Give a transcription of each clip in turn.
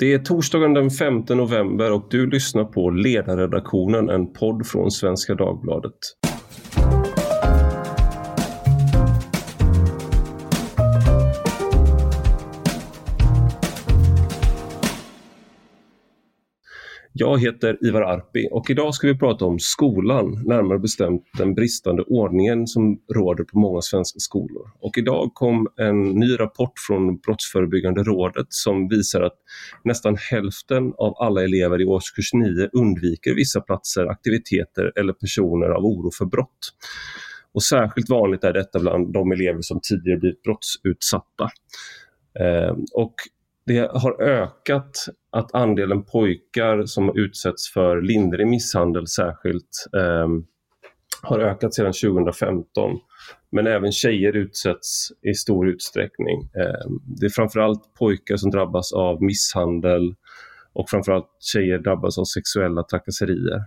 Det är torsdagen den 5 november och du lyssnar på Ledarredaktionen, en podd från Svenska Dagbladet. Jag heter Ivar Arpi och idag ska vi prata om skolan, närmare bestämt den bristande ordningen som råder på många svenska skolor. Och idag kom en ny rapport från Brottsförebyggande rådet som visar att nästan hälften av alla elever i årskurs 9 undviker vissa platser, aktiviteter eller personer av oro för brott. Och särskilt vanligt är detta bland de elever som tidigare blivit brottsutsatta. Eh, och det har ökat att andelen pojkar som utsätts för lindrig misshandel särskilt eh, har ökat sedan 2015. Men även tjejer utsätts i stor utsträckning. Eh, det är framförallt pojkar som drabbas av misshandel och framförallt tjejer drabbas av sexuella trakasserier.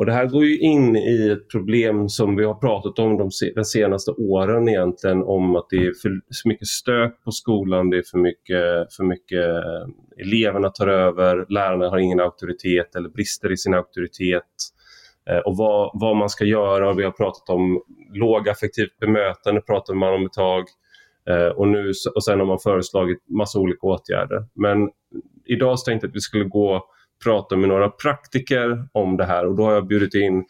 Och det här går ju in i ett problem som vi har pratat om de, de senaste åren egentligen om att det är för, för mycket stök på skolan, det är för mycket, för mycket eh, eleverna tar över, lärarna har ingen auktoritet eller brister i sin auktoritet eh, och vad, vad man ska göra. Vi har pratat om lågaffektivt bemötande, pratade man om ett tag. Eh, och, nu, och sen har man föreslagit massa olika åtgärder. Men idag så tänkte jag att vi skulle gå prata med några praktiker om det här och då har jag bjudit in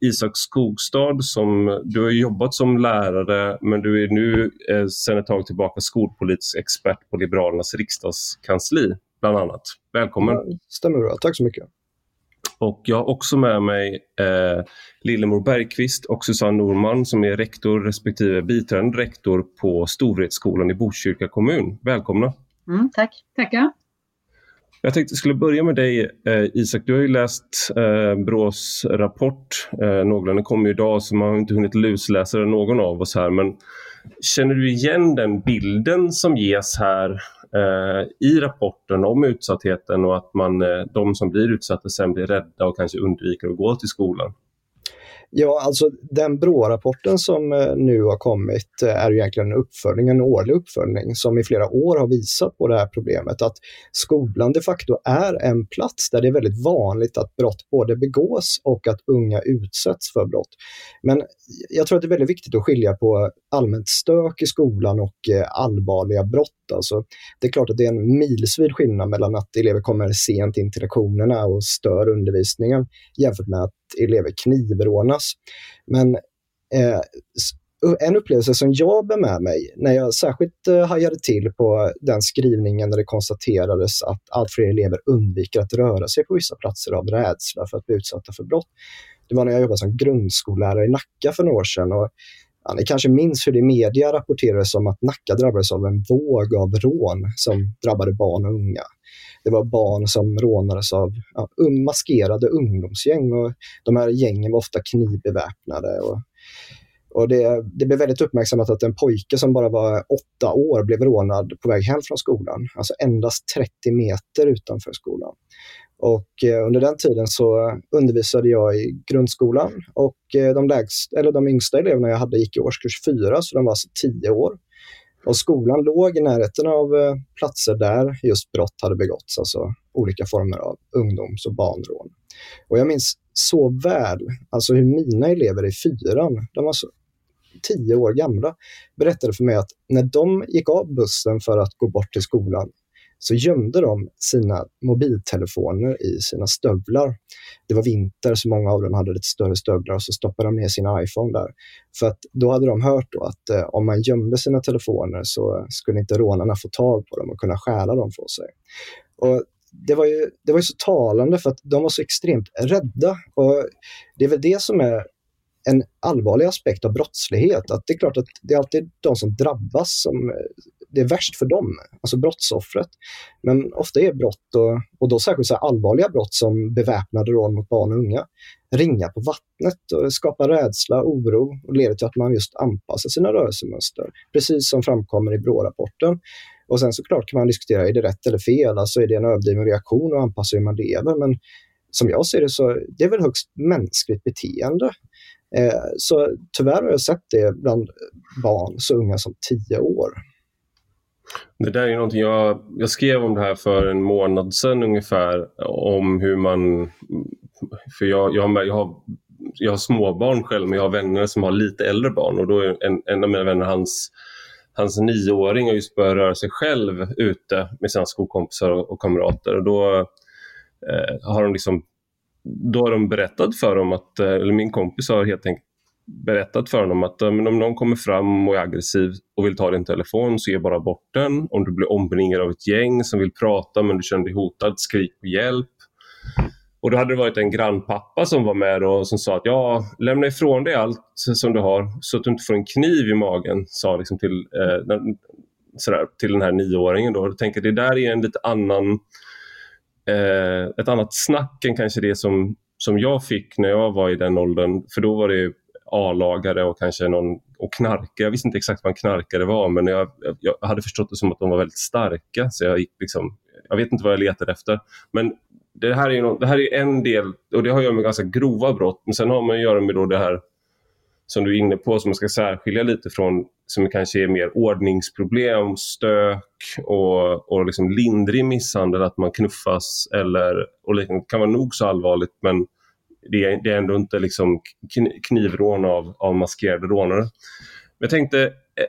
Isak Skogstad som du har jobbat som lärare men du är nu eh, sedan ett tag tillbaka skolpolitisk expert på Liberalernas riksdagskansli bland annat. Välkommen! Ja, stämmer bra, tack så mycket. Och jag har också med mig eh, Lillemor Bergqvist och Susanne Norman som är rektor respektive biträdande rektor på Storvretskolan i Botkyrka kommun. Välkomna! Mm, tack! Tackar! Jag tänkte jag skulle börja med dig eh, Isak. Du har ju läst eh, Brås rapport eh, någorlunda. Den kom ju idag så man har inte hunnit lusläsa den någon av oss här. Men känner du igen den bilden som ges här eh, i rapporten om utsattheten och att man, eh, de som blir utsatta sen blir rädda och kanske undviker att gå till skolan? Ja, alltså den BRÅ-rapporten som eh, nu har kommit eh, är ju egentligen en uppföljning, en årlig uppföljning som i flera år har visat på det här problemet att skolan de facto är en plats där det är väldigt vanligt att brott både begås och att unga utsätts för brott. Men jag tror att det är väldigt viktigt att skilja på allmänt stök i skolan och eh, allvarliga brott. Alltså, det är klart att det är en milsvid skillnad mellan att elever kommer sent in till lektionerna och stör undervisningen jämfört med att elever knivrånas. Men eh, en upplevelse som jag bär med mig, när jag särskilt eh, hajade till på den skrivningen när det konstaterades att allt fler elever undviker att röra sig på vissa platser av rädsla för att bli utsatta för brott. Det var när jag jobbade som grundskollärare i Nacka för några år sedan. Och, ja, ni kanske minns hur det i media rapporterades om att Nacka drabbades av en våg av rån som drabbade barn och unga. Det var barn som rånades av ja, maskerade ungdomsgäng och de här gängen var ofta knivbeväpnade. Och, och det, det blev väldigt uppmärksammat att en pojke som bara var åtta år blev rånad på väg hem från skolan, alltså endast 30 meter utanför skolan. Och eh, under den tiden så undervisade jag i grundskolan och eh, de, lägst, eller de yngsta eleverna jag hade gick i årskurs 4, så de var alltså 10 år. Och skolan låg i närheten av eh, platser där just brott hade begåtts, alltså olika former av ungdoms och barnrån. Och jag minns så väl alltså hur mina elever i fyran, de var så tio år gamla, berättade för mig att när de gick av bussen för att gå bort till skolan så gömde de sina mobiltelefoner i sina stövlar. Det var vinter så många av dem hade lite större stövlar och så stoppade de ner sin iPhone där. För att då hade de hört då att eh, om man gömde sina telefoner så skulle inte rånarna få tag på dem och kunna stjäla dem från sig. Och det var, ju, det var ju så talande för att de var så extremt rädda. Och Det är väl det som är en allvarlig aspekt av brottslighet. Att det är klart att det är alltid de som drabbas som eh, det är värst för dem, alltså brottsoffret. Men ofta är brott, och, och då särskilt så allvarliga brott som beväpnade rån mot barn och unga, ringa på vattnet och skapar rädsla, oro och leder till att man just anpassar sina rörelsemönster, precis som framkommer i BRÅ-rapporten. Och sen såklart kan man diskutera, är det rätt eller fel? Alltså är det en överdriven reaktion och anpassa hur man lever? Men som jag ser det så det är väl högst mänskligt beteende. Eh, så tyvärr har jag sett det bland barn så unga som tio år. Det där är någonting jag, jag skrev om det här för en månad sedan ungefär om hur man, för jag, jag, har, jag, har, jag har småbarn själv men jag har vänner som har lite äldre barn och då är en, en av mina vänner hans hans nioåring har just börjat röra sig själv ute med sina skolkompisar och, och kamrater. Och då eh, har de liksom då har de berättat för dem att, eh, eller min kompis har helt enkelt berättat för honom att men om någon kommer fram och är aggressiv och vill ta din telefon så ge bara bort den. Om du blir omringad av ett gäng som vill prata men du känner dig hotad, skrik på hjälp. Och då hade det varit en grannpappa som var med och som sa att ja, lämna ifrån dig allt som du har så att du inte får en kniv i magen, sa liksom till, eh, den, sådär, till den här nioåringen. Då. Jag tänker det där är en lite annan, eh, ett annat snack än kanske det som, som jag fick när jag var i den åldern. För då var det A-lagare och kanske någon och knarkare. Jag visste inte exakt vad en knarkare var men jag, jag hade förstått det som att de var väldigt starka. Så jag gick liksom, jag vet inte vad jag letade efter. Men det här, är något, det här är en del, och det har att göra med ganska grova brott, men sen har man att göra med då det här som du är inne på, som man ska särskilja lite från, som kanske är mer ordningsproblem, stök och, och liksom lindrig misshandel, att man knuffas eller, och det kan vara nog så allvarligt, men det är, det är ändå inte liksom knivrån av, av maskerade rånare. Jag tänkte, eh,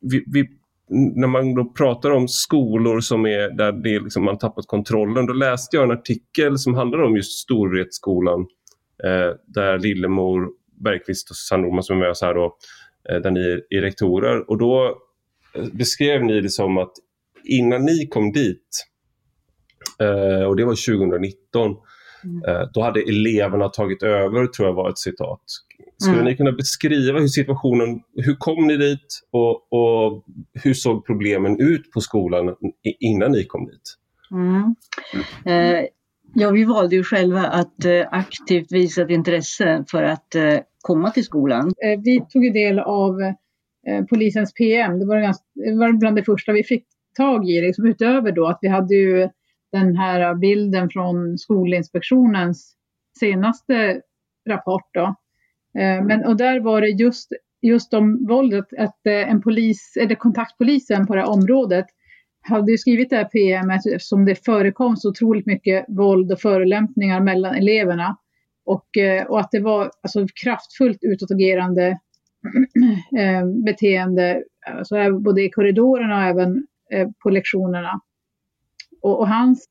vi, vi när man då pratar om skolor som är där det liksom man tappat kontrollen, då läste jag en artikel som handlar om just Storvretskolan eh, där Lillemor Bergqvist och Susanne Roman som är med oss här då, eh, där ni är rektorer. Och då eh, beskrev ni det som att innan ni kom dit, eh, och det var 2019, mm. Eh, då hade eleverna tagit över, tror jag var ett citat. Skulle mm. ni kunna beskriva hur situationen, hur kom ni dit och, och hur såg problemen ut på skolan innan ni kom dit? Mm. Eh, ja, vi valde ju själva att eh, aktivt visa ett intresse för att eh, komma till skolan. Vi tog del av polisens PM. Det var, ganska, det var bland det första vi fick tag i, liksom, utöver då att vi hade ju den här bilden från Skolinspektionens senaste rapport. Då, eh, men, och där var det just, just om våldet, att eh, en polis, eller kontaktpolisen på det här området hade skrivit det här PM eftersom det förekom så otroligt mycket våld och förolämpningar mellan eleverna. Och, eh, och att det var alltså, kraftfullt utåtagerande beteende, alltså, både i korridorerna och även på lektionerna. Och, och hans,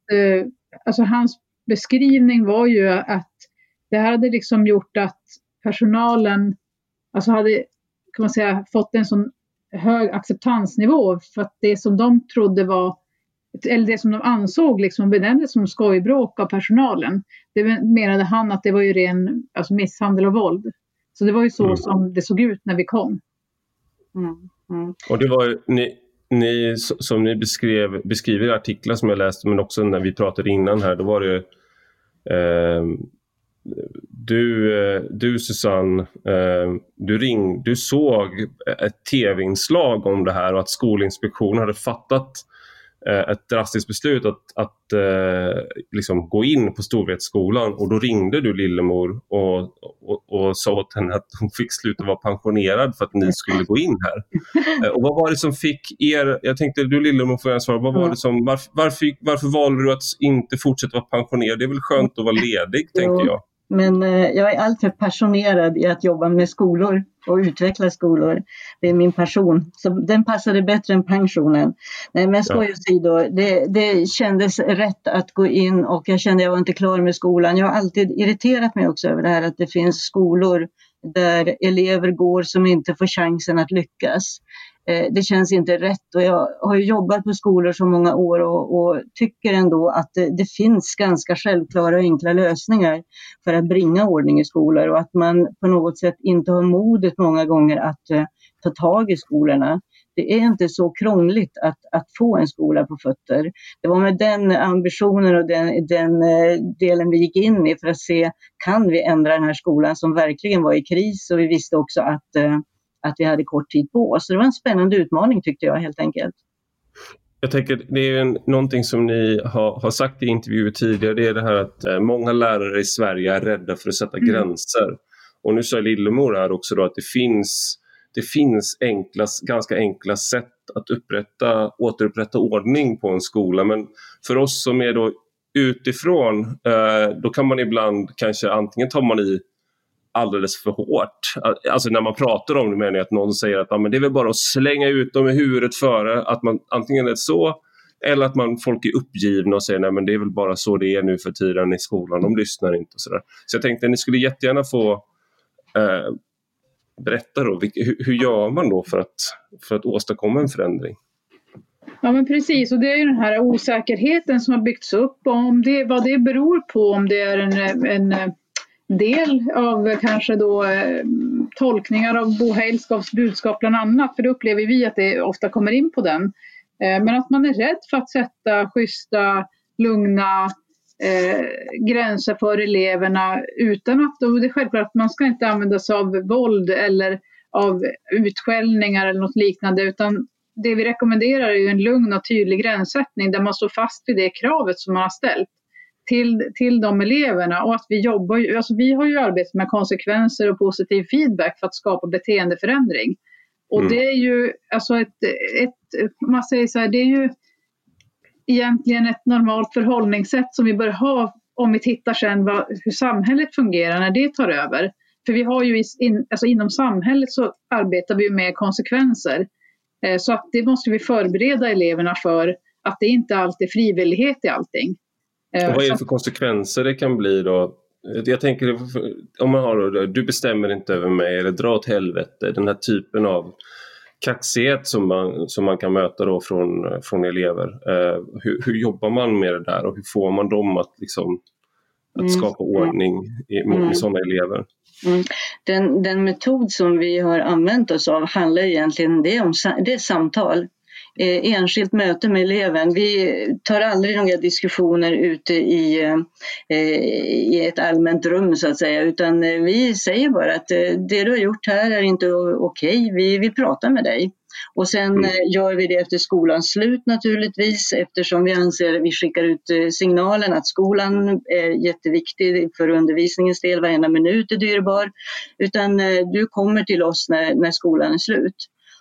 alltså, hans beskrivning var ju att det här hade liksom gjort att personalen alltså hade kan man säga, fått en sån hög acceptansnivå för att det som de trodde var eller det som de ansåg liksom benämndes som skojbråk av personalen. Det menade han att det var ju ren alltså misshandel och våld. Så det var ju så mm. som det såg ut när vi kom. Mm. Mm. Och det var ni, ni, som ni beskrev, beskriver i artiklar som jag läste men också när vi pratade innan här, då var det eh, du, eh, du Susanne, eh, du, ring, du såg ett tv-inslag om det här och att Skolinspektionen hade fattat eh, ett drastiskt beslut att, att liksom gå in på Storvretsskolan och då ringde du Lillemor och, och, och sa åt henne att hon fick sluta vara pensionerad för att ni skulle gå in här. Och vad var det som fick er, jag tänkte du Lillemor får jag svara, vad var det som, varför, varför, varför valde du att inte fortsätta vara pensionerad? Det är väl skönt att vara ledig tänker jag. Men eh, jag är alltför passionerad i att jobba med skolor och utveckla skolor. Det är min passion. Så den passade bättre än pensionen. Nej, men skoj åsido, det, det kändes rätt att gå in och jag kände att jag var inte klar med skolan. Jag har alltid irriterat mig också över det här att det finns skolor där elever går som inte får chansen att lyckas. Eh, det känns inte rätt och jag har jobbat på skolor så många år och, och tycker ändå att det, det, finns ganska självklara och enkla lösningar för att bringa ordning i skolor och att man på något sätt inte har modet många gånger att uh, ta tag i skolorna. Det är inte så krångligt att, att få en skola på fötter. Det var med den ambitionen och den, den eh, delen vi gick in i för att se, kan vi ändra den här skolan som verkligen var i kris och vi visste också att uh, att vi hade kort tid på oss. Så det var en spännande utmaning tyckte jag helt enkelt. Jag tänker det är en, någonting som ni har, har sagt i intervjuer tidigare, det är det här att eh, många lärare i Sverige är rädda för att sätta mm. gränser. Och nu sa Lillemor här också då att det finns det finns enkla, ganska enkla sätt att upprätta, återupprätta ordning på en skola. Men för oss som är då utifrån, eh, då kan man ibland kanske antingen tar man i alldeles för hårt. Alltså när man pratar om det menar jag att någon säger att ja, men det är väl bara att slänga ut dem i huvudet före. Att man antingen är så eller att man, folk är uppgivna och säger nej men det är väl bara så det är nu för tiden i skolan, de lyssnar inte och sådär. Så jag tänkte att ni skulle jättegärna få eh, berätta då, hur, hur gör man då för att, för att åstadkomma en förändring? Ja men precis och det är ju den här osäkerheten som har byggts upp och om det, vad det beror på, om det är en, en del av kanske då eh, tolkningar av Bo Heilskovs budskap bland annat, för det upplever vi att det ofta kommer in på den. Eh, men att man är rädd för att sätta schyssta, lugna eh, gränser för eleverna utan att, och det är självklart att man ska inte använda sig av våld eller av utskällningar eller något liknande utan det vi rekommenderar är ju en lugn och tydlig gränssättning där man står fast vid det kravet som man har ställt till, till de eleverna och att vi jobbar, alltså vi har ju arbetat med konsekvenser och positiv feedback för att skapa beteendeförändring. Och mm. det är ju, alltså ett, ett, man säger så här, det är ju egentligen ett normalt förhållningssätt som vi bör ha om vi tittar sen vad, hur samhället fungerar när det tar över. För vi har ju in, alltså inom samhället så arbetar vi med konsekvenser. Eh, så att det måste vi förbereda eleverna för att det inte alltid är frivillighet i allting. Eh, och vad är det för konsekvenser det kan bli då? Jag tänker om man har du bestämmer inte över mig eller dra åt helvete, den här typen av kaxighet som man, som man kan möta då från, från elever. Eh, hur, hur, jobbar man med det där och hur får man dem att, liksom, att mm. skapa ordning i, med, mm. sådana elever? Mm. Den, den, metod som vi har använt oss av handlar egentligen det om det är samtal. Eh, enskilt möte med eleven. Vi tar aldrig några diskussioner ute i, eh, i ett allmänt rum så att säga, utan eh, vi säger bara att det du har gjort här är inte okej, okay. vi vill prata med dig. Och sen mm. gör vi det efter skolans slut naturligtvis eftersom vi anser, vi skickar ut signalen att skolan är jätteviktig för undervisningens del, varenda minut är dyrbar. Utan du kommer till oss när, när skolan är slut.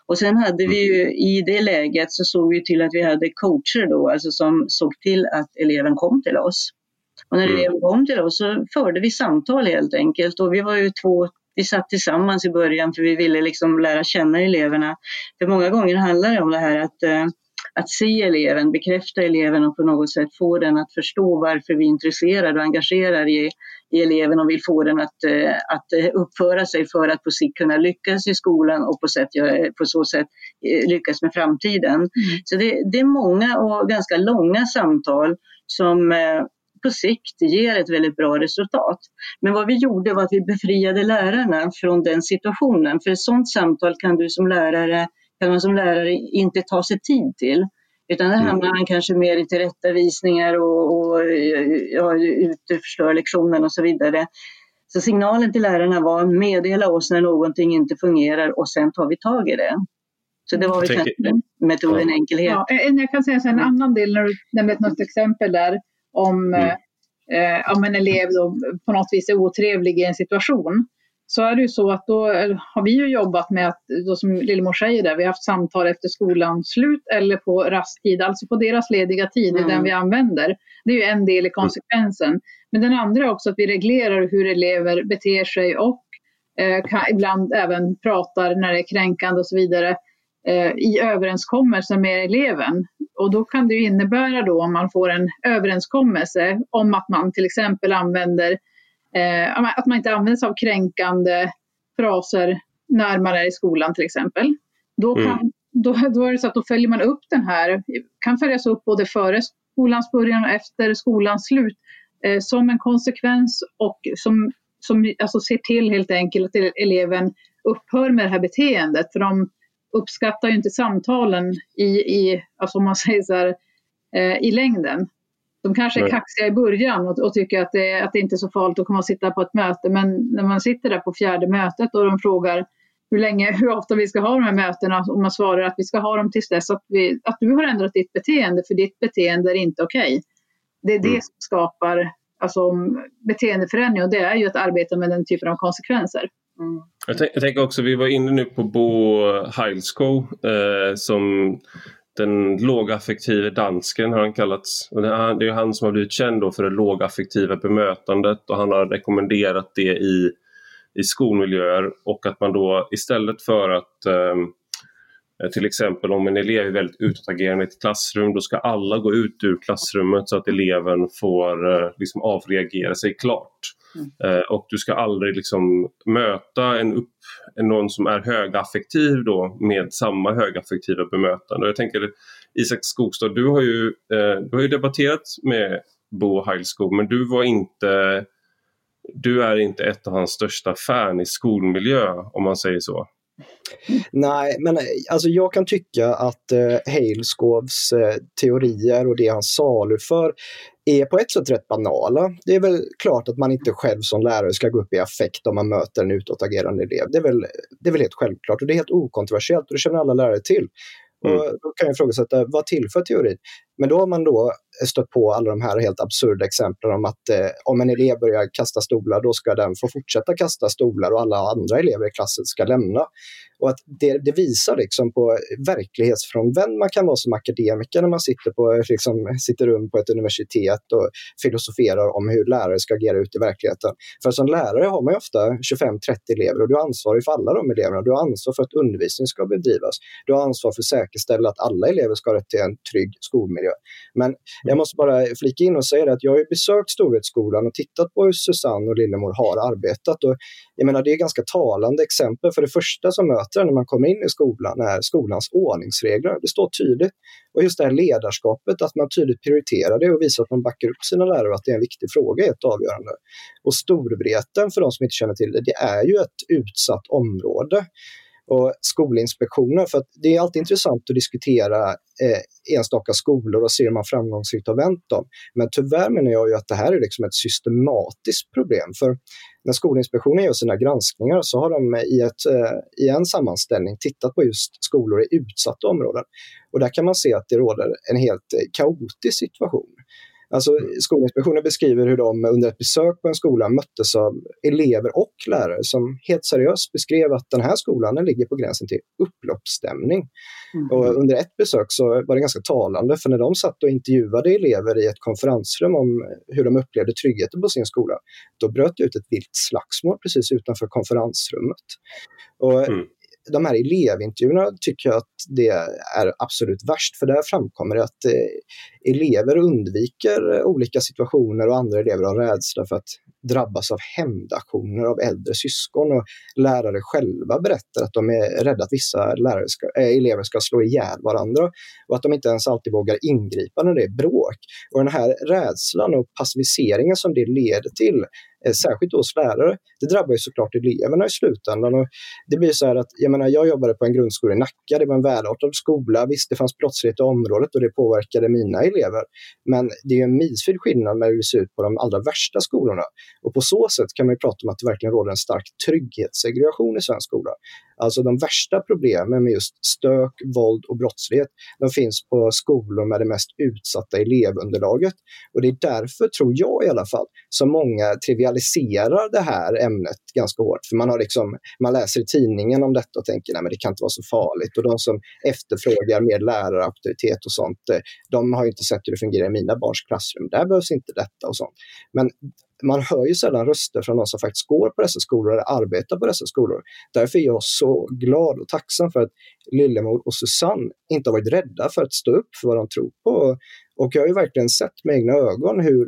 Och sen hade vi ju i det läget så såg vi till att vi hade coacher då, alltså som såg till att eleven kom till oss. Och när mm. eleven kom till oss så förde vi samtal helt enkelt och vi var ju två vi satt tillsammans i början för vi ville liksom lära känna eleverna. För många gånger handlar det om det här att eh, att se eleven, bekräfta eleven och på något sätt få den att förstå varför vi är intresserade och engagerade i, i eleven och vill få den att, eh, att eh, uppföra sig för att på sikt kunna lyckas i skolan och på, sätt, på så sätt eh, lyckas med framtiden. Mm. Så det, det, är många och ganska långa samtal som på sikt ger ett väldigt bra resultat. Men vad vi gjorde var att vi befriade lärarna från den situationen. För ett sådant samtal kan du som lärare kan man som lärare inte ta sig tid till. Utan där mm. hamnar man kanske mer i tillrättavisningar och, och ja, utförstör lektionen och så vidare. Så signalen till lärarna var meddela oss när någonting inte fungerar och sen tar vi tag i det. Så det var väl kanske metoden ja. enkelhet. Ja, jag kan säga så en annan del när du nämnde något exempel där om mm. eh, om en elev då på något vis är otrevlig i en situation så är det ju så att då har vi ju jobbat med att, då som Lillemor säger där, vi har haft samtal efter skolans slut eller på rasttid, alltså på deras lediga tid, mm. den vi använder. Det är ju en del i konsekvensen. Men den andra är också att vi reglerar hur elever beter sig och eh, kan, ibland även pratar när det är kränkande och så vidare eh, i överenskommelser med eleven. Och då kan det ju innebära då om man får en överenskommelse om att man till exempel använder Eh, att man inte använder sig av kränkande fraser när man är i skolan till exempel. Då, kan, mm. då, då är det så att då följer man upp den här, kan följas upp både före skolans början och efter skolans slut eh, som en konsekvens och som, som alltså ser till helt enkelt att eleven upphör med det här beteendet. För de uppskattar ju inte samtalen i, i alltså om man säger så här, eh, i längden. De kanske är kaxiga i början och, och tycker att det, att det inte är så farligt att komma och sitta på ett möte. Men när man sitter där på fjärde mötet och de frågar hur länge, hur ofta vi ska ha de här mötena och man svarar att vi ska ha dem tills dess att, vi, att du har ändrat ditt beteende för ditt beteende är inte okej. Okay. Det är det mm. som skapar alltså, beteendeförändring och det är ju att arbeta med den typen av konsekvenser. Mm. Jag, jag, tänker också, vi var inne nu på Bo Heilsko eh, som den lågaffektive dansken har han kallats. Och det, är, han som har blivit känd för det lågaffektiva bemötandet och han har rekommenderat det i, i skolmiljöer och att man då istället för att ehm, eh, till exempel om en elev är väldigt utåtagerande i ett klassrum, då ska alla gå ut ur klassrummet så att eleven får eh, liksom avreagera sig klart. Mm. Eh, och du ska aldrig liksom möta en upp, någon som är högaffektiv då med samma högaffektiva bemötande. Och jag tänker Isak Skogstad, du har ju, eh, du har ju debatterat med Bo Heilskog men du var inte du är inte ett av hans största fan i skolmiljö om man säger så. Nej, men alltså jag kan tycka att eh, Haleskovs eh, teorier och det han saluför är på ett sätt rätt banala. Det är väl klart att man inte själv som lärare ska gå upp i affekt om man möter en utåtagerande elev. Det är väl, det är väl helt självklart och det är helt okontroversiellt och det känner alla lärare till. Mm. Och då kan jag ifrågasätta, vad tillför teorin? Men då har man då eh, stött på alla de här helt absurda exemplen om att eh, om en elev börjar kasta stolar, då ska den få fortsätta kasta stolar och alla andra elever i klassen ska lämna. Och att det, det visar liksom på verklighetsfrånvänd man kan vara som akademiker när man sitter, på, eh, liksom, sitter rum på ett universitet och filosoferar om hur lärare ska agera ute i verkligheten. För som lärare har man ofta 25-30 elever och du är ansvarig för alla de eleverna. Du har ansvar för att undervisning ska bedrivas. Du har ansvar för att säkerställa att alla elever ska ha rätt till en trygg skolmiljö. Men jag måste bara flika in och säga att jag har besökt Storhetsskolan och tittat på hur Susanne och Lillemor har arbetat. Och jag menar, det är ganska talande exempel. För det första som möter när man kommer in i skolan är skolans ordningsregler. Det står tydligt. Och just det här ledarskapet, att man tydligt prioriterar det och visar att man backar upp sina lärare och att det är en viktig fråga är ett avgörande. Och Storvreten, för de som inte känner till det, det är ju ett utsatt område och Skolinspektionen. För det är alltid intressant att diskutera eh, enstaka skolor och se hur man framgångsrikt har vänt dem. Men tyvärr menar jag ju att det här är liksom ett systematiskt problem. För när Skolinspektionen gör sina granskningar så har de i, ett, eh, i en sammanställning tittat på just skolor i utsatta områden. Och där kan man se att det råder en helt eh, kaotisk situation. Alltså, Skolinspektionen beskriver hur de under ett besök på en skola möttes av elever och lärare som helt seriöst beskrev att den här skolan den ligger på gränsen till upploppsstämning. Mm. Och under ett besök så var det ganska talande för när de satt och intervjuade elever i ett konferensrum om hur de upplevde tryggheten på sin skola, då bröt det ut ett vilt slagsmål precis utanför konferensrummet. Och mm de här elevintervjuerna tycker jag att det är absolut värst, för där framkommer det att eh, elever undviker olika situationer och andra elever har rädsla för att drabbas av hämndaktioner av äldre syskon och lärare själva berättar att de är rädda att vissa lärare ska, äh, elever ska slå ihjäl varandra och att de inte ens alltid vågar ingripa när det är bråk. Och den här rädslan och passiviseringen som det leder till Eh, särskilt särskilt hos lärare, det drabbar ju såklart eleverna i slutändan. Och det blir så här att, jag menar, jag jobbade på en grundskola i Nacka, det var en välartad skola, visst det fanns brottslighet i området och det påverkade mina elever. Men det är en milsvid skillnad när det ser ut på de allra värsta skolorna. Och på så sätt kan man ju prata om att det verkligen råder en stark trygghetssegregation i svensk skola. Alltså de värsta problemen med just stök, våld och brottslighet, de finns på skolor med det mest utsatta elevunderlaget. Och det är därför, tror jag i alla fall, som många trivialiserar det här ämnet ganska hårt. För man, har liksom, man läser i tidningen om detta och tänker att det kan inte vara så farligt. Och de som efterfrågar mer lärarauktoritet och sånt, eh, de har inte sett hur det fungerar i mina barns klassrum. Där behövs inte detta och sånt. Men man hör ju sällan röster från de som faktiskt går på dessa skolor eller arbetar på dessa skolor. Därför är jag så glad och tacksam för att Lillemor och Susanne inte har varit rädda för att stå upp för vad de tror på. Och jag har ju verkligen sett med egna ögon hur,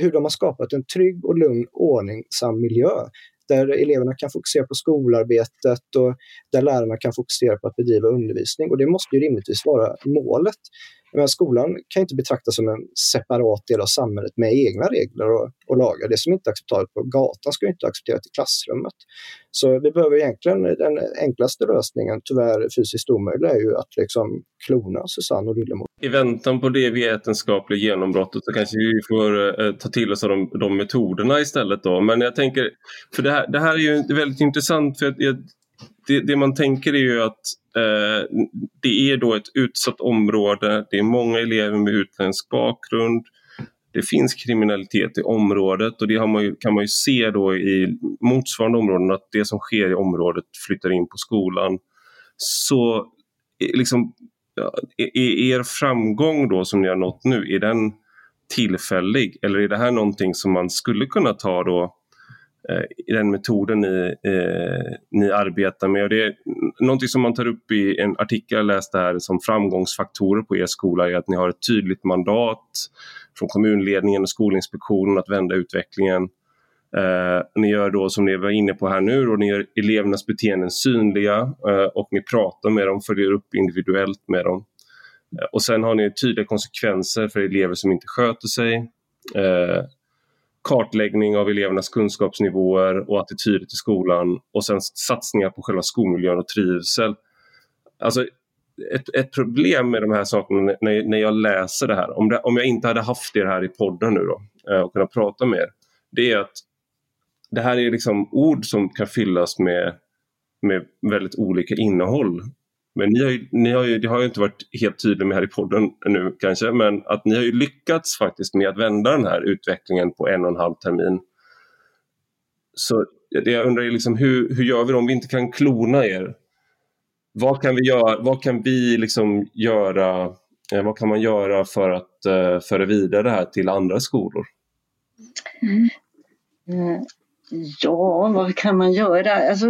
hur de har skapat en trygg och lugn, ordningsam miljö där eleverna kan fokusera på skolarbetet och där lärarna kan fokusera på att bedriva undervisning. Och det måste ju rimligtvis vara målet. Men skolan kan inte betraktas som en separat del av samhället med egna regler och, och lagar. Det som inte är acceptabelt på gatan ska inte accepteras i klassrummet. Så vi behöver egentligen, den enklaste lösningen, tyvärr fysiskt omöjlig, är ju att liksom klona Susanne och Lillemor. I väntan på det vetenskapliga genombrottet så kanske vi får eh, ta till oss av de, de, metoderna istället då. Men jag tänker, för det här, det här är ju väldigt intressant för jag, det, det, man tänker är ju att eh, det är då ett utsatt område, det är många elever med utländsk bakgrund. det finns kriminalitet i området och det man ju, kan man ju se då i motsvarande områden att det som sker i området flyttar in på skolan. Så eh, liksom, är er framgång då som ni har nått nu, är den tillfällig eller är det här någonting som man skulle kunna ta då Eh, i den metoden ni, eh, ni arbetar med. Och det är någonting som man tar upp i en artikel jag läste här som framgångsfaktorer på er skola är att ni har ett tydligt mandat från kommunledningen och Skolinspektionen att vända utvecklingen. Eh, ni gör då som ni var inne på här nu, och ni gör elevernas beteenden synliga eh, och ni pratar med dem, följer upp individuellt med dem. Eh, och sen har ni tydliga konsekvenser för elever som inte sköter sig. Eh, Kartläggning av elevernas kunskapsnivåer och attityder till skolan och sen satsningar på själva skolmiljön och trivsel. Alltså, ett, ett problem med de här sakerna när, när jag läser det här, om, det, om jag inte hade haft er här i podden nu då eh, och kunnat prata med er, det är att det här är liksom ord som kan fyllas med, med väldigt olika innehåll. Men ni har ju, ni har ju, det har jag inte varit helt tydlig med här i podden nu kanske, men att ni har ju lyckats faktiskt med att vända den här utvecklingen på en och en halv termin. Så det jag undrar är liksom, hur, hur gör vi om vi inte kan klona er? Vad kan vi göra, vad kan vi liksom göra, eh, vad kan man göra för att uh, föra vidare det här till andra skolor? Mm. Mm. Ja, vad kan man göra? Alltså,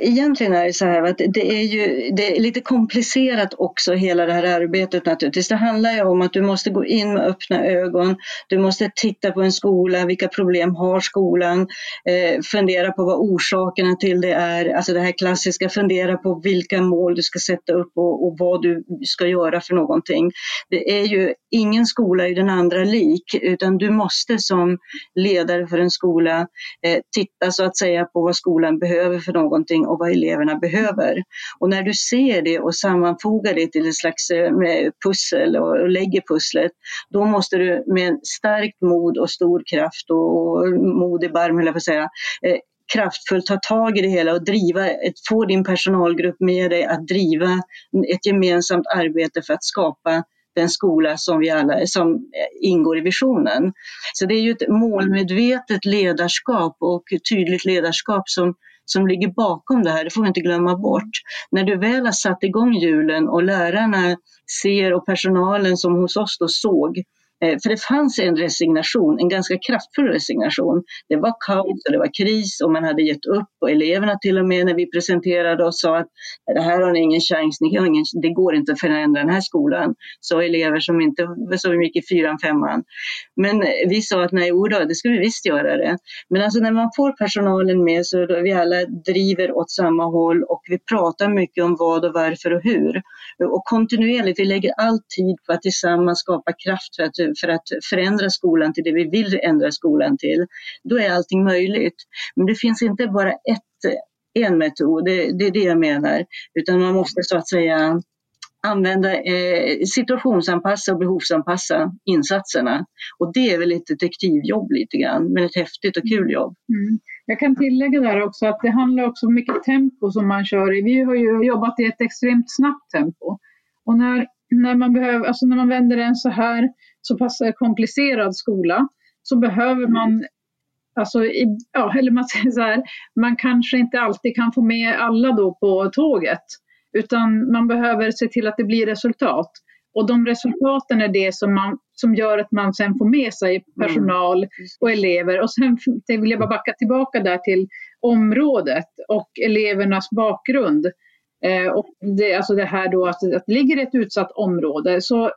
egentligen är det så här att det är ju det är lite komplicerat också hela det här arbetet naturligtvis. Det handlar ju om att du måste gå in med öppna ögon. Du måste titta på en skola, vilka problem har skolan? Eh, fundera på vad orsakerna till det är. Alltså det här klassiska, fundera på vilka mål du ska sätta upp och, och vad du ska göra för någonting. Det är ju ingen skola är den andra lik utan du måste som ledare för en skola eh, titta så att säga på vad skolan behöver för någonting och vad eleverna behöver. Och när du ser det och sammanfogar det till ett slags eh, pussel och lägger pusslet, då måste du med starkt mod och stor kraft och mod i barm, höll jag på att säga, eh, kraftfullt ta tag i det hela och driva, få din personalgrupp med dig att driva ett gemensamt arbete för att skapa den skola som vi alla som eh, ingår i visionen. Så det är ju ett målmedvetet ledarskap och tydligt ledarskap som, som ligger bakom det här, det får vi inte glömma bort. När du väl har satt igång hjulen och lärarna ser och personalen som hos oss då såg Eh, för det fanns en resignation, en ganska kraftfull resignation. Det var kaos och det var kris och man hade gett upp och eleverna till och med när vi presenterade oss sa att det här har ni ingen chans, ni har ingen, det går inte att förändra den här skolan. Så elever som inte så mycket i fyran, femman. Men vi sa att nej, då, det ska vi visst göra det. Men alltså när man får personalen med så vi alla driver åt samma håll och vi pratar mycket om vad och varför och hur. Och kontinuerligt, vi lägger all tid på att tillsammans skapa kraft för att för att förändra skolan till det vi vill ändra skolan till, då är allting möjligt. Men det finns inte bara ett, en metod, det, det är det jag menar, utan man måste så att säga använda eh, situationsanpassa och behovsanpassa insatserna. Och det är väl ett detektivjobb lite grann, men ett häftigt och kul jobb. Mm. Jag kan tillägga där också att det handlar också om mycket tempo som man kör i. Vi har ju jobbat i ett extremt snabbt tempo. Och när, när, man, behöver, alltså när man vänder den så här så pass komplicerad skola så behöver man Alltså, i, ja, eller man säger så här, man kanske inte alltid kan få med alla då på tåget, utan man behöver se till att det blir resultat. Och de resultaten är det som, man, som gör att man sen får med sig mm. personal och elever. Och sen vill jag bara backa tillbaka där till området och elevernas bakgrund. Eh, och det, alltså det här då att, att ligger i ett utsatt område så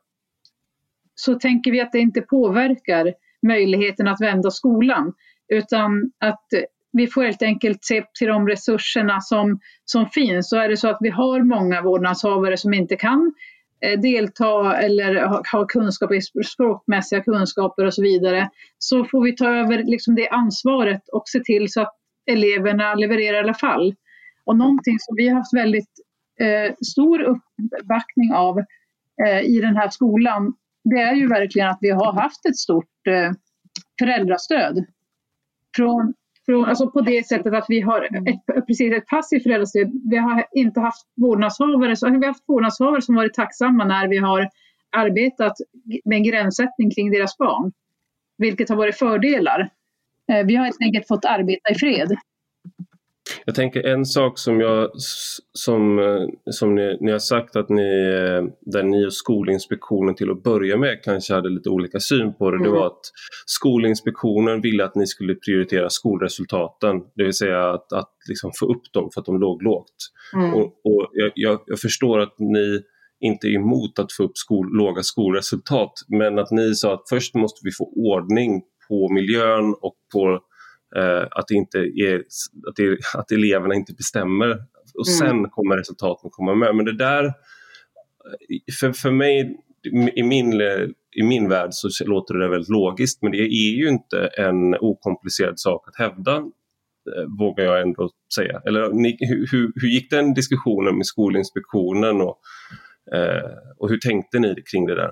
så tänker vi att det inte påverkar möjligheten att vända skolan, utan att vi får helt enkelt se till de resurserna som, som finns. Så är det så att vi har många vårdnadshavare som inte kan eh, delta eller ha kunskap i språkmässiga kunskaper och så vidare, så får vi ta över liksom det ansvaret och se till så att eleverna levererar i alla fall. Och någonting som vi har haft väldigt eh, stor uppbackning av eh, i den här skolan, det är ju verkligen att vi har haft ett stort eh, föräldrastöd. Från, från, alltså på det sättet att vi har ett, precis ett passivt föräldrastöd. Vi har inte haft vårdnadshavare, så vi har haft vårdnadshavare som varit tacksamma när vi har arbetat med en gränssättning kring deras barn. vilket har varit fördelar. Eh, vi har helt enkelt fått arbeta i fred. Jag tänker en sak som, jag, som, eh, som ni, ni har sagt att ni, eh, där ni och Skolinspektionen till att börja med kanske hade lite olika syn på det. Mm. Det var att Skolinspektionen ville att ni skulle prioritera skolresultaten, det vill säga att, att liksom få upp dem för att de låg lågt. Mm. Och, och jag, jag, jag, förstår att ni inte är emot att få upp skol, låga skolresultat men att ni sa att först måste vi få ordning på miljön och på att, inte är, att, det, att eleverna inte bestämmer och mm. sen kommer resultaten komma med. Men det där, för, för mig i min, i min värld så låter det väldigt logiskt men det är ju inte en okomplicerad sak att hävda eh, vågar jag ändå säga. Eller ni, hur, hur gick den diskussionen med Skolinspektionen och, eh, och hur tänkte ni kring det där?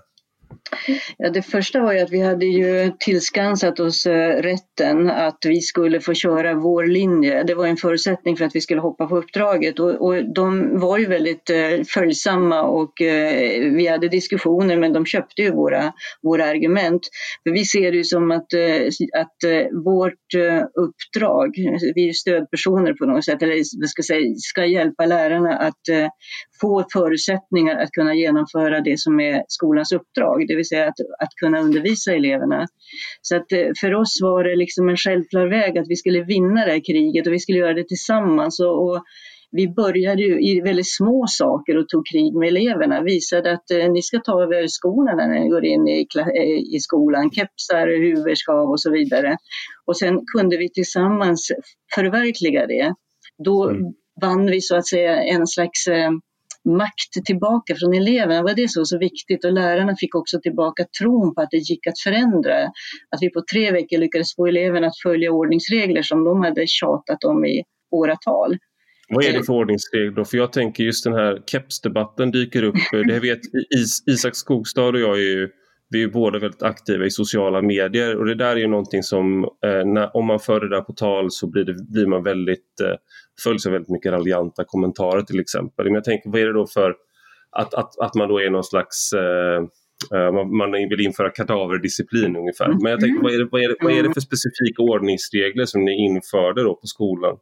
Ja, det första var ju att vi hade ju tillskansat oss eh, rätten att vi skulle få köra vår linje. Det var en förutsättning för att vi skulle hoppa på uppdraget och, och de var ju väldigt eh, följsamma och eh, vi hade diskussioner men de köpte ju våra, våra argument. För vi ser det ju som att, eh, att eh, vårt uppdrag, vi är ju stödpersoner på något sätt, eller ska, säga, ska hjälpa lärarna att få förutsättningar att kunna genomföra det som är skolans uppdrag det vill säga att, att kunna undervisa eleverna. Så att eh, för oss var det liksom en självklar väg att vi skulle vinna det här kriget och vi skulle göra det tillsammans. Och, och vi började ju i väldigt små saker och tog krig med eleverna, visade att eh, ni ska ta över skorna när ni går in i, eh, i skolan, kepsar, huvudskav och så vidare. Och sen kunde vi tillsammans förverkliga det. Då mm. vann vi så att säga en slags eh, makt tillbaka från eleverna var det så, så viktigt och lärarna fick också tillbaka tron på att det gick att förändra. Att vi på tre veckor lyckades få eleverna att följa ordningsregler som de hade tjatat om i åratal. Vad är det för ordningsregler? För jag tänker just den här kepsdebatten dyker upp. Det vet Is Isak Skogstad och jag är ju vi är båda väldigt aktiva i sociala medier och det där är ju någonting som eh, när, om man för det där på tal så blir, det, blir man väldigt, eh, följs av väldigt mycket raljanta kommentarer till exempel. Men jag tänker vad är det då för att, att, att man då är någon slags eh, eh man vill införa kadaverdisciplin ungefär. Men jag tänker, vad är, det, vad, är det, vad är det för specifika ordningsregler som ni införde då på skolan?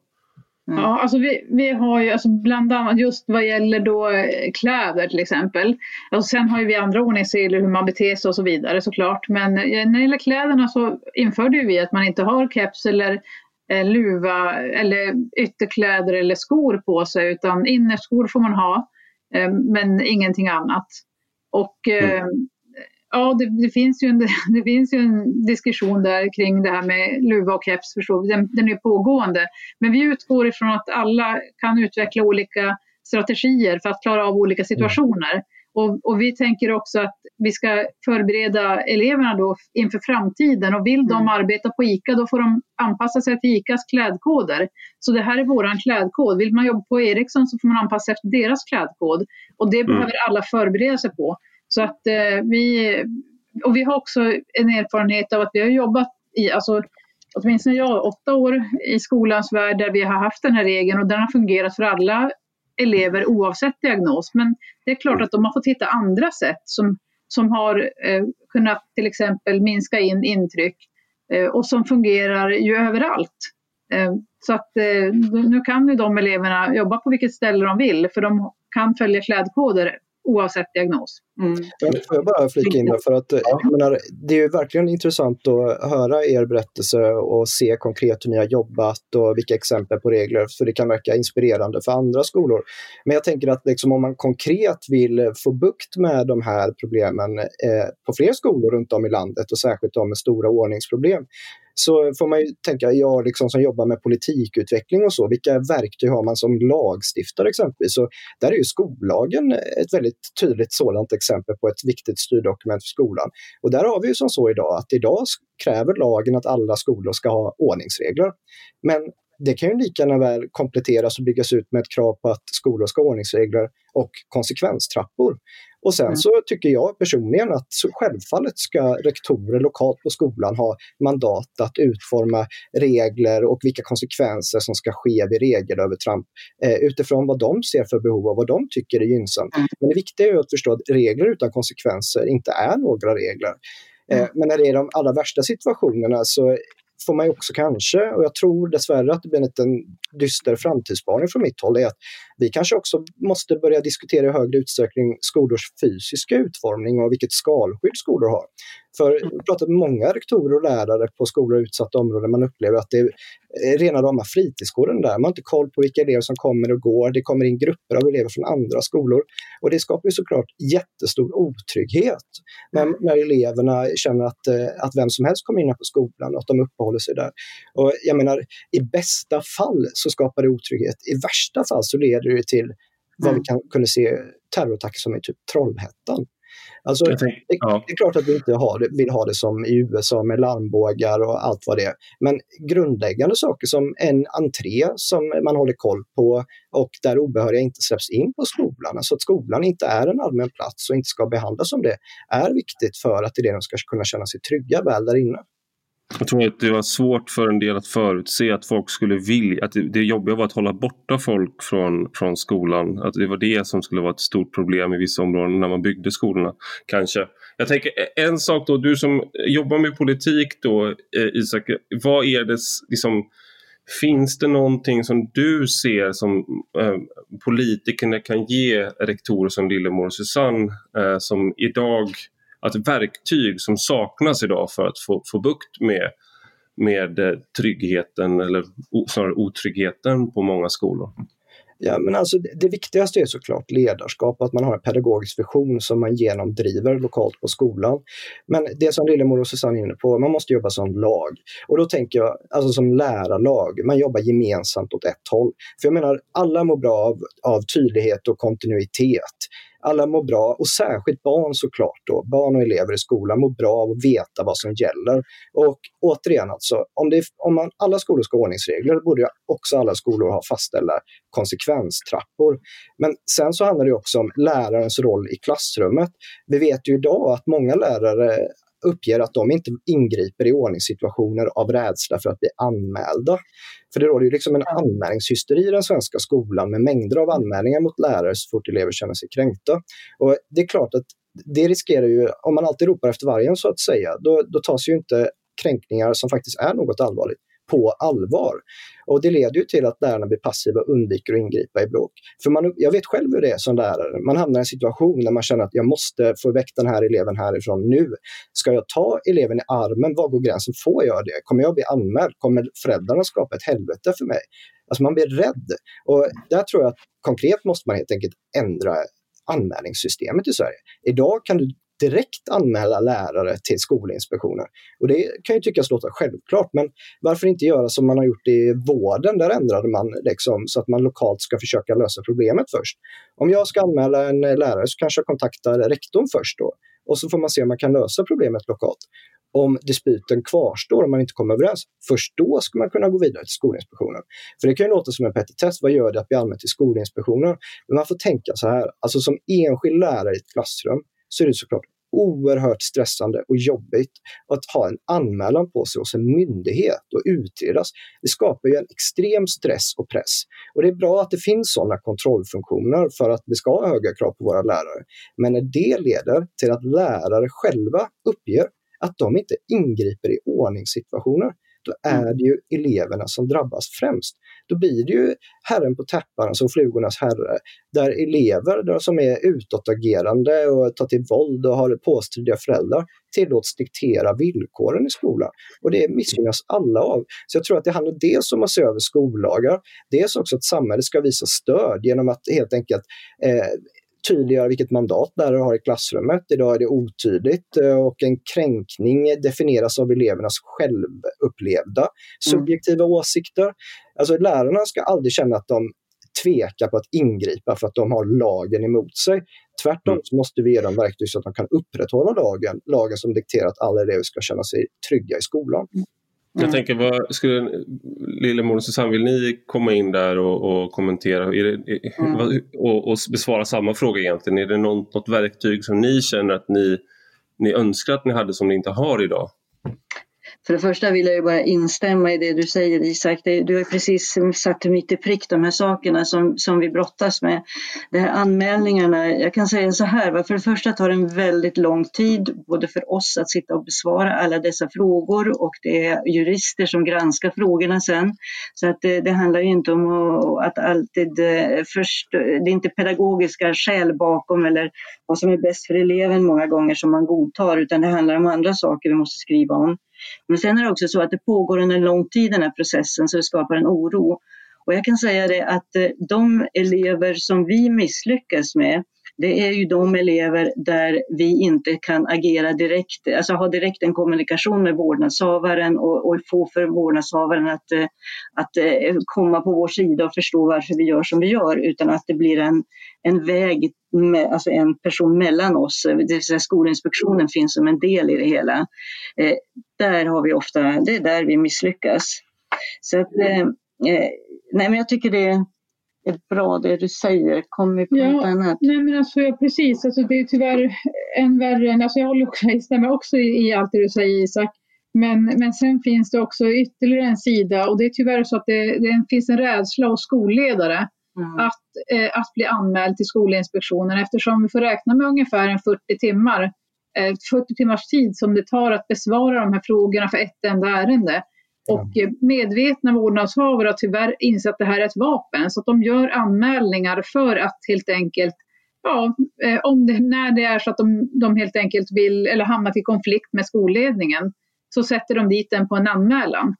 Mm. Ja, alltså vi, vi har ju alltså bland annat just vad gäller då eh, kläder till exempel. Och sen har ju vi andra ordningsregler hur man beter sig och så vidare såklart. Men eh, när det gäller kläderna så införde vi att man inte har keps eller luva eller ytterkläder eller skor på sig utan innerskor får man ha eh, men ingenting annat. Och eh, mm ja, det, det, finns ju en, det finns ju en diskussion där kring det här med luva och keps, förstår den, den är pågående. Men vi utgår ifrån att alla kan utveckla olika strategier för att klara av olika situationer. Och, och, vi tänker också att vi ska förbereda eleverna då inför framtiden och vill de mm. arbeta på ICA då får de anpassa sig till ICAs klädkoder. Så det här är våran klädkod. Vill man jobba på Ericsson så får man anpassa sig efter deras klädkod och det mm. behöver alla förbereda sig på. Så att eh, vi, och vi har också en erfarenhet av att vi har jobbat i, alltså åtminstone jag, åtta år i skolans värld där vi har haft den här regeln och den har fungerat för alla elever oavsett diagnos. Men det är klart att de har fått hitta andra sätt som, som har eh, kunnat till exempel minska in intryck eh, och som fungerar ju överallt. Eh, så att eh, nu kan ju de eleverna jobba på vilket ställe de vill för de kan följa klädkoder oavsett diagnos. Mm. Får jag bara flika in där, för att ja. menar, det är ju verkligen intressant att höra er berättelse och se konkret hur ni har jobbat och vilka exempel på regler, för det kan verka inspirerande för andra skolor. Men jag tänker att liksom, om man konkret vill få bukt med de här problemen eh, på fler skolor runt om i landet och särskilt de med stora ordningsproblem, så får man ju tänka, jag liksom som jobbar med politikutveckling och så, vilka verktyg har man som lagstiftare exempelvis? Så där är ju skollagen ett väldigt tydligt sådant exempel på ett viktigt styrdokument för skolan. Och där har vi ju som så idag att idag kräver lagen att alla skolor ska ha ordningsregler. Men det kan ju lika gärna väl kompletteras och byggas ut med ett krav på att skolor ska ha ordningsregler och konsekvenstrappor. Och sen mm. så tycker jag personligen att självfallet ska rektorer lokalt på skolan ha mandat att utforma regler och vilka konsekvenser som ska ske vid regelövertramp eh, utifrån vad de ser för behov och vad de tycker är gynnsamt. Mm. Men det viktiga är att förstå att regler utan konsekvenser inte är några regler. Mm. Men när det är de allra värsta situationerna så får man ju också kanske, och jag tror dessvärre att det blir en liten dyster framtidsspaning från mitt håll, är att vi kanske också måste börja diskutera i högre utsträckning skolors fysiska utformning och vilket skalskydd skolor har. För jag har pratat med många rektorer och lärare på skolor i utsatta områden, man upplever att det är rena rama fritidsgården där. Man har inte koll på vilka elever som kommer och går. Det kommer in grupper av elever från andra skolor. Och det skapar ju såklart jättestor otrygghet när, när eleverna känner att, eh, att vem som helst kommer in på skolan och att de uppehåller sig där. Och jag menar, i bästa fall så skapar det otrygghet. I värsta fall så leder det till vad vi mm. kan, kunde se terrorattacker som i typ Trollhättan. Alltså, tänkte, det, ja. det, är klart att vi inte har vill ha det som i USA med larmbågar och allt vad det är. Men grundläggande saker som en entré som man håller koll på och där obehöriga inte släpps in på skolan, alltså att skolan inte är en allmän plats och inte ska behandlas som det, är viktigt för att eleverna ska kunna känna sig trygga väl där inne. Jag tror att det var svårt för en del att förutse att folk skulle vilja, att det, det jobbiga var att hålla borta folk från, från skolan. Att det var det som skulle vara ett stort problem i vissa områden när man byggde skolorna. Kanske. Jag tänker e, en sak då, du som jobbar med politik då eh, Isak, vad är det liksom Finns det någonting som du ser som eh, politikerna kan ge rektorer som Lillemor och Susanne eh, som idag att verktyg som saknas idag för att få, få bukt med, med eh, tryggheten eller snarare otryggheten på många skolor? Ja, men alltså det, det viktigaste är såklart ledarskap, att man har en pedagogisk vision som man genomdriver lokalt på skolan. Men det som Lillemor och Susanne är inne på, man måste jobba som lag. Och då tänker jag, alltså som lärarlag, man jobbar gemensamt åt ett håll. För jag menar, alla mår bra av, av tydlighet och kontinuitet alla mår bra och särskilt barn såklart då, barn och elever i skolan mår bra av att veta vad som gäller. Och återigen alltså, om, det, om man, alla skolor ska ha ordningsregler borde också alla skolor ha fastställda konsekvenstrappor. Men sen så handlar det också om lärarens roll i klassrummet. Vi vet ju idag att många lärare uppger att de inte ingriper i ordningssituationer av rädsla för att bli anmälda. För det råder ju liksom en anmälningshysteri i den svenska skolan med mängder av anmälningar mot lärare så fort elever känner sig kränkta. Och det är klart att det riskerar ju, om man alltid ropar efter vargen så att säga, då, då tas ju inte kränkningar som faktiskt är något allvarligt på allvar. Och det leder ju till att lärarna blir passiva och undviker att ingripa i bråk. För man, jag vet själv hur det är som lärare. Man hamnar i en situation där man känner att jag måste få väck den här eleven härifrån nu. Ska jag ta eleven i armen? Var går gränsen? Får jag det? Kommer jag bli anmäld? Kommer föräldrarna skapa ett helvete för mig? Alltså man blir rädd. Och där tror jag att konkret måste man helt enkelt ändra anmälningssystemet i Sverige. Idag kan du direkt anmäla lärare till Skolinspektionen. Och det kan ju tyckas låta självklart, men varför inte göra som man har gjort i vården? Där ändrade man liksom så att man lokalt ska försöka lösa problemet först. Om jag ska anmäla en lärare så kanske jag kontaktar rektorn först då och så får man se om man kan lösa problemet lokalt. Om dispyten kvarstår, om man inte kommer överens, först då ska man kunna gå vidare till Skolinspektionen. För det kan ju låta som en petitess, vad gör det att bli anmäld till Skolinspektionen? Men man får tänka så här, alltså som enskild lärare i ett klassrum så är det såklart oerhört stressande och jobbigt att ha en anmälan på sig hos en myndighet och utredas. Det skapar ju en extrem stress och press. Och det är bra att det finns sådana kontrollfunktioner för att vi ska ha höga krav på våra lärare. Men när det leder till att lärare själva uppger att de inte ingriper i ordningssituationer, då är mm. det ju eleverna som drabbas främst. Då blir det ju herren på täppan som flugornas herre, där elever där som är utåtagerande och tar till våld och har påstridiga föräldrar tillåts diktera villkoren i skolan. Och det missgynnas alla av. Så jag tror att det handlar dels om att se över skollagar, dels också att samhället ska visa stöd genom att helt enkelt eh, tydliggöra vilket mandat lärare har i klassrummet. Idag är det otydligt eh, och en kränkning definieras av elevernas självupplevda mm. subjektiva mm. åsikter. Alltså lärarna ska aldrig känna att de tvekar på att ingripa för att de har lagen emot sig. Tvärtom mm. måste vi ge dem verktyg så att de kan upprätthålla lagen, lagen som dikterar att alla elever ska känna sig trygga i skolan. Mm. Jag tänker, vad skulle Lillemor och Susanne, vill ni komma in där och, och kommentera det, mm. och, och, besvara samma fråga egentligen? Är det något, något verktyg som ni känner att ni, ni önskar att ni hade som ni inte har idag? För det första vill jag ju bara instämma i det du säger Isak. du har precis satt mitt i prick de här sakerna som, som vi brottas med. De här anmälningarna, jag kan säga så här, för det första tar det en väldigt lång tid både för oss att sitta och besvara alla dessa frågor och det är jurister som granskar frågorna sen. Så att det, det handlar ju inte om att alltid eh, först, eh, det är inte pedagogiska skäl bakom eller vad som är bäst för eleven många gånger som man godtar utan det handlar om andra saker vi måste skriva om. Men sen är det också så att det pågår under lång tid den här processen så det skapar en oro. Och jag kan säga det att eh, de elever som vi misslyckas med, det är ju de elever där vi inte kan agera direkt, alltså ha direkt en kommunikation med vårdnadshavaren och, och få för vårdnadshavaren att, eh, att eh, komma på vår sida och förstå varför vi gör som vi gör, utan att det blir en, en väg, med, alltså en person mellan oss, eh, det vill säga Skolinspektionen finns som en del i det hela. Eh, där har vi ofta, det är där vi misslyckas. Så att, eh, nej men jag tycker det är bra det du säger. Kommer vi på ja, något annat? Nej men alltså ja, precis, alltså, det är tyvärr än värre alltså jag håller också, jag stämmer också i, i allt det du säger Isak. Men, men sen finns det också ytterligare en sida och det är tyvärr så att det, det finns en rädsla hos skolledare mm. att, eh, att bli anmäld till Skolinspektionen eftersom vi får räkna med ungefär en 40 timmar, eh, 40 timmars tid som det tar att besvara de här frågorna för ett enda ärende. Och medvetna vårdnadshavare har tyvärr insett att det här är ett vapen så att de gör anmälningar för att helt enkelt Ja, eh, om det, när det är så att de, de helt enkelt vill eller hamnat i konflikt med skolledningen så sätter de dit den på en anmälan.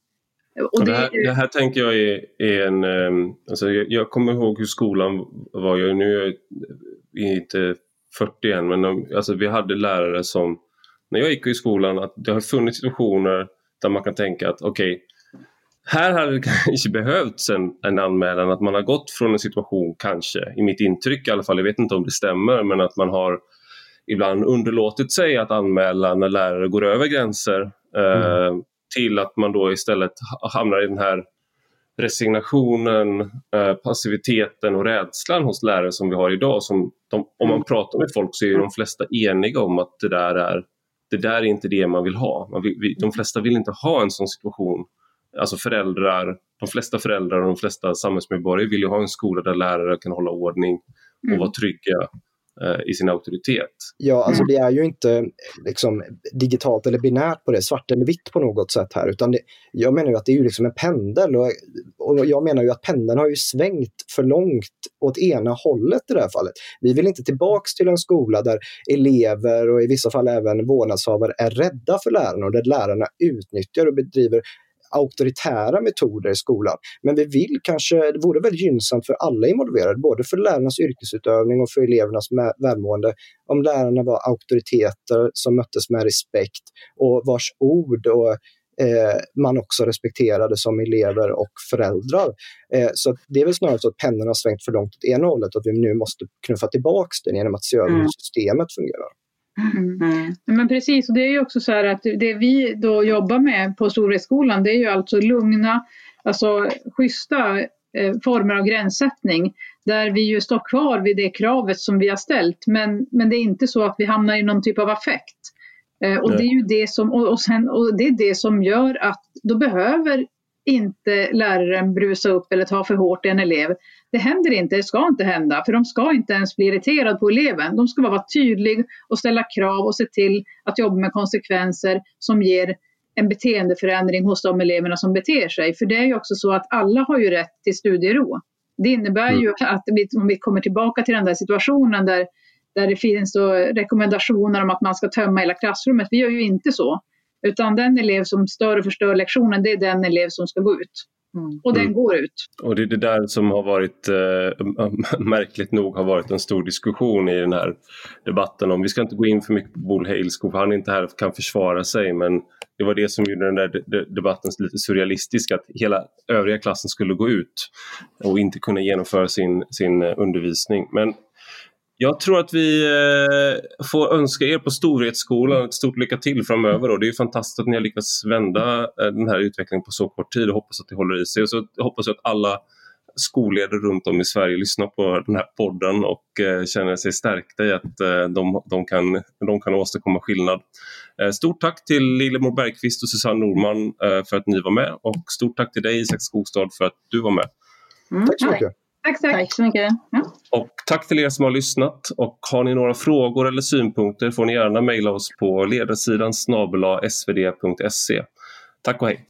Och det, det, här, det här tänker jag är, är en... Ehm, alltså jag, jag, kommer ihåg hur skolan var. Jag, nu är jag inte 40 än men alltså vi hade lärare som... När jag gick i skolan att det har funnits situationer där man kan tänka att okej, okay, här hade det kanske behövts en, en anmälan, att man har gått från en situation, kanske, i mitt intryck i alla fall, jag vet inte om det stämmer, men att man har ibland underlåtit sig att anmäla när lärare går över gränser eh, mm. till att man då istället hamnar i den här resignationen, eh, passiviteten och rädslan hos lärare som vi har idag. Som de, om man mm. pratar med folk så är de flesta eniga om att det där är det där är inte det man vill ha. Man vill, vi, de flesta vill inte ha en sån situation. Alltså föräldrar, de flesta föräldrar och de flesta samhällsmedborgare vill ju ha en skola där lärare kan hålla ordning och mm. vara trygga i sin auktoritet. Ja, alltså det är ju inte liksom, digitalt eller binärt på det, svart eller vitt på något sätt här, utan det, jag menar ju att det är ju liksom en pendel och, och jag menar ju att pendeln har ju svängt för långt åt ena hållet i det här fallet. Vi vill inte tillbaks till en skola där elever och i vissa fall även vårdnadshavare är rädda för lärarna och där lärarna utnyttjar och bedriver auktoritära metoder i skolan. Men vi vill kanske, det vore väldigt gynnsamt för alla involverade, både för lärarnas yrkesutövning och för elevernas välmående, om lärarna var auktoriteter som möttes med respekt och vars ord och eh, man också respekterade som elever och föräldrar. Eh, så det är väl snarare så att pennan har svängt för långt åt ena hållet och att vi nu måste knuffa tillbaka den genom att se över hur mm. systemet fungerar. Mm. mm. Men precis, och det är ju också så här att det vi då jobbar med på Storhetsskolan det är ju alltså lugna, alltså schyssta eh, former av gränssättning där vi ju står kvar vid det kravet som vi har ställt. Men, men det är inte så att vi hamnar i någon typ av affekt. Eh, och det är ju det som, och, och, sen, och det är det som gör att då behöver inte läraren brusa upp eller ta för hårt i en elev. Det händer inte, det ska inte hända, för de ska inte ens bli irriterade på eleven. De ska bara vara tydliga och ställa krav och se till att jobba med konsekvenser som ger en beteendeförändring hos de eleverna som beter sig. För det är ju också så att alla har ju rätt till studiero. Det innebär mm. ju att om vi kommer tillbaka till den där situationen där, där det finns rekommendationer om att man ska tömma hela klassrummet. Vi gör ju inte så. Utan den elev som stör och förstör lektionen, det är den elev som ska gå ut. Mm. Och den mm. går ut. Och det är det där som har varit, äh, märkligt nog, har varit en stor diskussion i den här debatten om, vi ska inte gå in för mycket på Bull Haleskog för han är inte här och kan försvara sig, men det var det som gjorde den där debatten lite surrealistisk, att hela övriga klassen skulle gå ut och inte kunna genomföra sin, sin eh, undervisning. Men jag tror att vi eh, får önska er på Storhetsskolan ett stort lycka till framöver. Och det är fantastiskt att ni har lyckats vända eh, den här utvecklingen på så kort tid och hoppas att det håller i sig. Och så hoppas jag att alla skolledare runt om i Sverige lyssnar på den här podden och känner sig stärkta i att de, de, kan, de kan åstadkomma skillnad. Stort tack till Lillemor Bergqvist och Susanne Norman för att ni var med och stort tack till dig Isak Skogstad för att du var med. Mm, tack så mycket. Tack, tack. tack så mycket. Ja. Och tack till er som har lyssnat och har ni några frågor eller synpunkter får ni gärna mejla oss på ledarsidan snabela svd.se. Tack och hej!